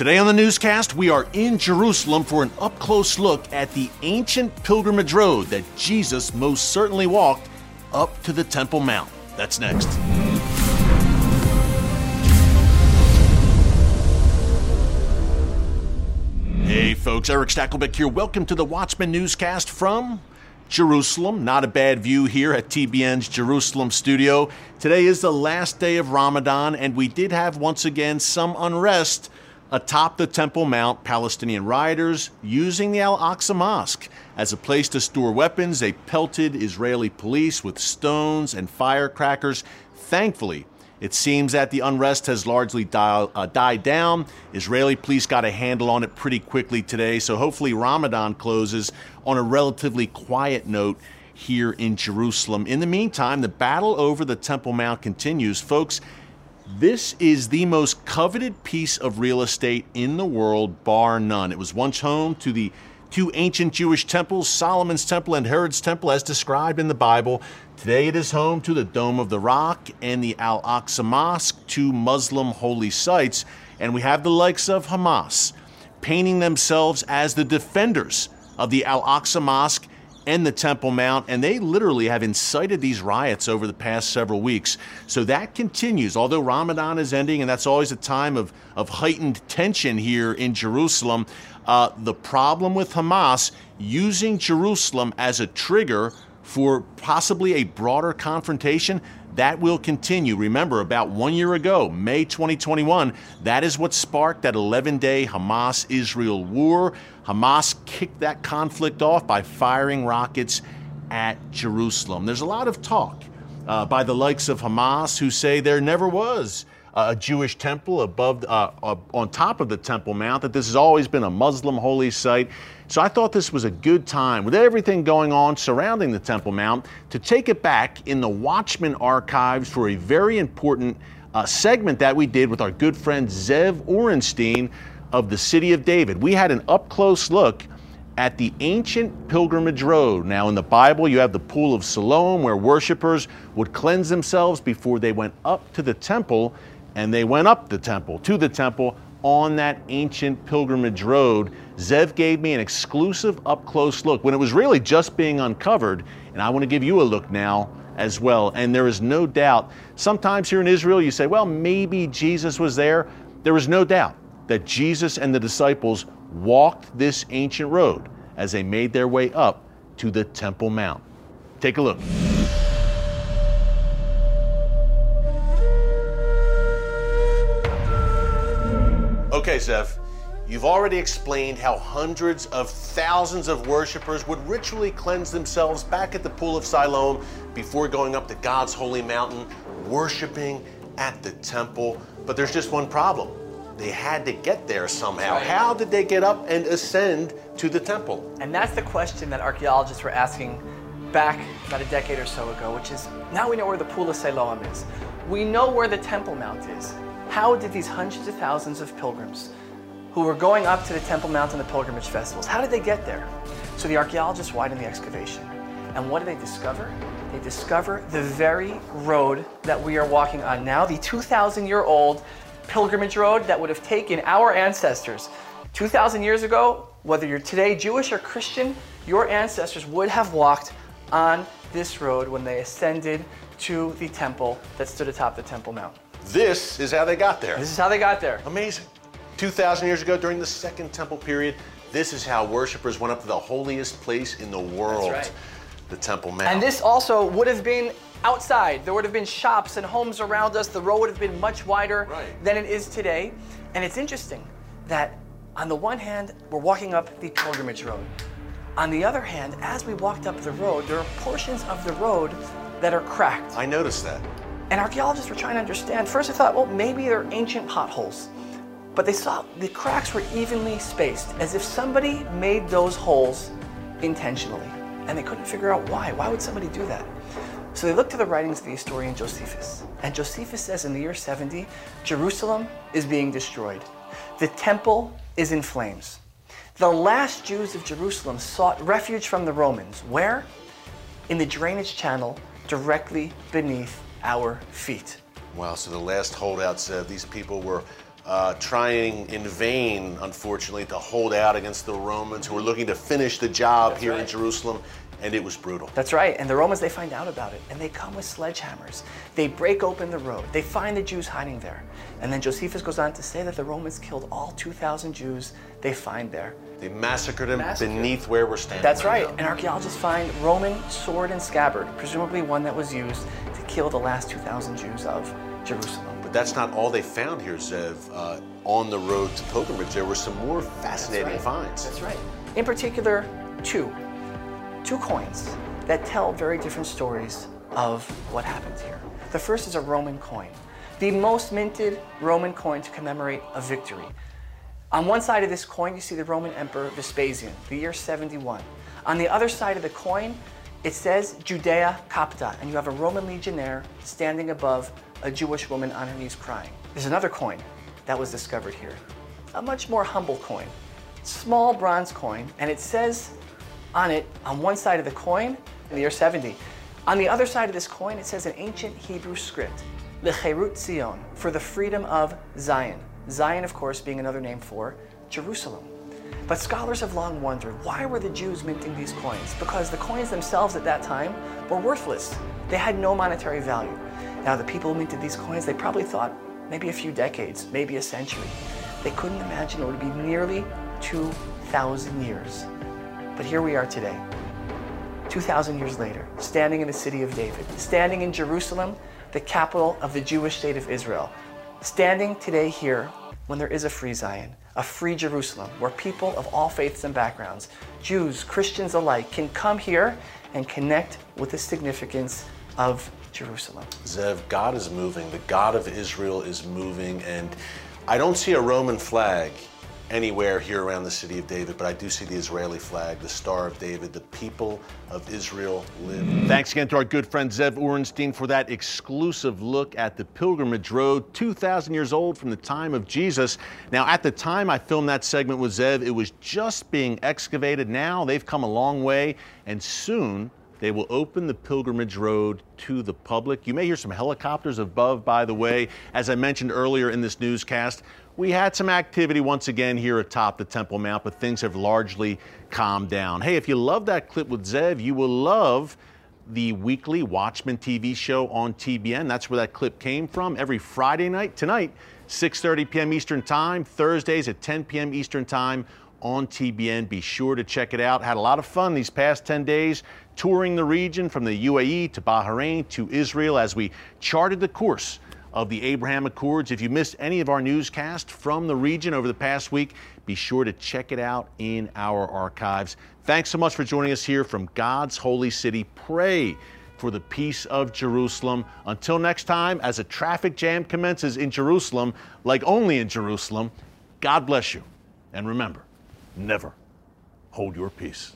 Today on the newscast, we are in Jerusalem for an up close look at the ancient pilgrimage road that Jesus most certainly walked up to the Temple Mount. That's next. Hey folks, Erick Stakelbeck here. Welcome to the Watchman newscast from Jerusalem. Not a bad view here at TBN's Jerusalem studio. Today is the last day of Ramadan, and we did have once again some unrest atop the Temple Mount. Palestinian rioters using the Al Aqsa Mosque as a place to store weapons. They pelted Israeli police with stones and firecrackers. Thankfully, it seems that the unrest has largely die, uh, died down. Israeli police got a handle on it pretty quickly today, so hopefully Ramadan closes on a relatively quiet note here in Jerusalem. In the meantime, the battle over the Temple Mount continues. Folks, this is the most coveted piece of real estate in the world, bar none. It was once home to the two ancient Jewish temples, Solomon's Temple and Herod's Temple, as described in the Bible. Today it is home to the Dome of the Rock and the Al Aqsa Mosque, two Muslim holy sites. And we have the likes of Hamas painting themselves as the defenders of the Al Aqsa Mosque and the Temple Mount, and they literally have incited these riots over the past several weeks. So that continues, although Ramadan is ending, and that's always a time of, of heightened tension here in Jerusalem. Uh, the problem with Hamas using Jerusalem as a trigger for possibly a broader confrontation, that will continue. Remember, about one year ago, May 2021, that is what sparked that 11 day Hamas Israel war. Hamas kicked that conflict off by firing rockets at Jerusalem. There's a lot of talk uh, by the likes of Hamas who say there never was a Jewish temple above, uh, uh, on top of the Temple Mount, that this has always been a Muslim holy site. So I thought this was a good time, with everything going on surrounding the Temple Mount, to take it back in the Watchman archives for a very important uh, segment that we did with our good friend Ze'ev Orenstein of the City of David. We had an up close look at the ancient pilgrimage road. Now, in the Bible, you have the Pool of Siloam where worshipers would cleanse themselves before they went up to the temple and they went up the temple, to the temple on that ancient pilgrimage road. Ze'ev gave me an exclusive up close look when it was really just being uncovered, and I want to give you a look now as well. And there is no doubt, sometimes here in Israel, you say, well, maybe Jesus was there. There is no doubt that Jesus and the disciples walked this ancient road as they made their way up to the Temple Mount. Take a look. Okay, Ze'ev, you've already explained how hundreds of thousands of worshippers would ritually cleanse themselves back at the Pool of Siloam before going up to God's holy mountain, worshiping at the temple. But there's just one problem. They had to get there somehow. Right. How did they get up and ascend to the temple? And that's the question that archaeologists were asking back about a decade or so ago, which is now we know where the Pool of Siloam is. We know where the Temple Mount is. How did these hundreds of thousands of pilgrims who were going up to the Temple Mount and the pilgrimage festivals, how did they get there? So the archaeologists widened the excavation. And what did they discover? They discover the very road that we are walking on now, the 2,000 year old pilgrimage road that would have taken our ancestors 2,000 years ago, whether you're today Jewish or Christian, your ancestors would have walked on this road when they ascended to the temple that stood atop the Temple Mount. This is how they got there. This is how they got there. Amazing. 2,000 years ago, during the Second Temple period, this is how worshippers went up to the holiest place in the world, right. the Temple Mount. And this also would have been outside. There would have been shops and homes around us. The road would have been much wider right. than it is today. And it's interesting that on the one hand, we're walking up the pilgrimage road. On the other hand, as we walked up the road, there are portions of the road that are cracked. I noticed that. And archaeologists were trying to understand. First, they thought, well, maybe they're ancient potholes. But they saw the cracks were evenly spaced, as if somebody made those holes intentionally. And they couldn't figure out why. Why would somebody do that? So they looked to the writings of the historian Josephus. And Josephus says in the year 70, Jerusalem is being destroyed. The temple is in flames. The last Jews of Jerusalem sought refuge from the Romans. Where? In the drainage channel directly beneath our feet. Wow, so the last holdouts, uh, these people were uh, trying in vain, unfortunately, to hold out against the Romans who were looking to finish the job That's here right. in Jerusalem, and it was brutal. That's right. And the Romans, they find out about it. And they come with sledgehammers. They break open the road. They find the Jews hiding there. And then Josephus goes on to say that the Romans killed all 2,000 Jews they find there. They massacred them Massacred. beneath where we're standing. That's right. And archaeologists find Roman sword and scabbard, presumably one that was used kill the last 2,000 Jews of Jerusalem. But that's not all they found here, Ze'ev. Uh, on the road to pilgrimage, there were some more fascinating That's right. finds. That's right. In particular, two. Two coins that tell very different stories of what happened here. The first is a Roman coin, the most minted Roman coin to commemorate a victory. On one side of this coin, you see the Roman Emperor Vespasian, the year 71. On the other side of the coin, it says Judea Capta, and you have a Roman legionnaire standing above a Jewish woman on her knees crying. There's another coin that was discovered here, a much more humble coin, small bronze coin, and it says on it, on one side of the coin, in the year 70. On the other side of this coin, it says an ancient Hebrew script, Lecherut Zion, for the freedom of Zion. Zion, of course, being another name for Jerusalem. But scholars have long wondered why were the Jews minting these coins? Because the coins themselves at that time were worthless. They had no monetary value. Now, the people who minted these coins, they probably thought maybe a few decades, maybe a century. They couldn't imagine it would be nearly 2,000 years. But here we are today, 2,000 years later, standing in the city of David, standing in Jerusalem, the capital of the Jewish state of Israel, standing today here when there is a free Zion, a free Jerusalem, where people of all faiths and backgrounds, Jews, Christians alike, can come here and connect with the significance of Jerusalem. Ze'ev, God is moving. The God of Israel is moving, and I don't see a Roman flag anywhere here around the city of David, but I do see the Israeli flag, the Star of David. The people of Israel live. Thanks again to our good friend Ze'ev Orenstein for that exclusive look at the Pilgrimage Road, 2,000 years old from the time of Jesus. Now, at the time I filmed that segment with Ze'ev, it was just being excavated. Now they've come a long way, and soon they will open the pilgrimage road to the public. You may hear some helicopters above, by the way. As I mentioned earlier in this newscast, we had some activity once again here atop the Temple Mount, but things have largely calmed down. Hey, if you love that clip with Ze'ev, you will love the weekly Watchman TV show on TBN. That's where that clip came from. Every Friday night, tonight, 6:30 p.m. Eastern Time, Thursdays at 10 p.m. Eastern Time on TBN. Be sure to check it out. Had a lot of fun these past 10 days touring the region from the UAE to Bahrain to Israel as we charted the course of the Abraham Accords. If you missed any of our newscast from the region over the past week, be sure to check it out in our archives. Thanks so much for joining us here from God's holy city. Pray for the peace of Jerusalem. Until next time, as a traffic jam commences in Jerusalem, like only in Jerusalem, God bless you. And remember, never hold your peace.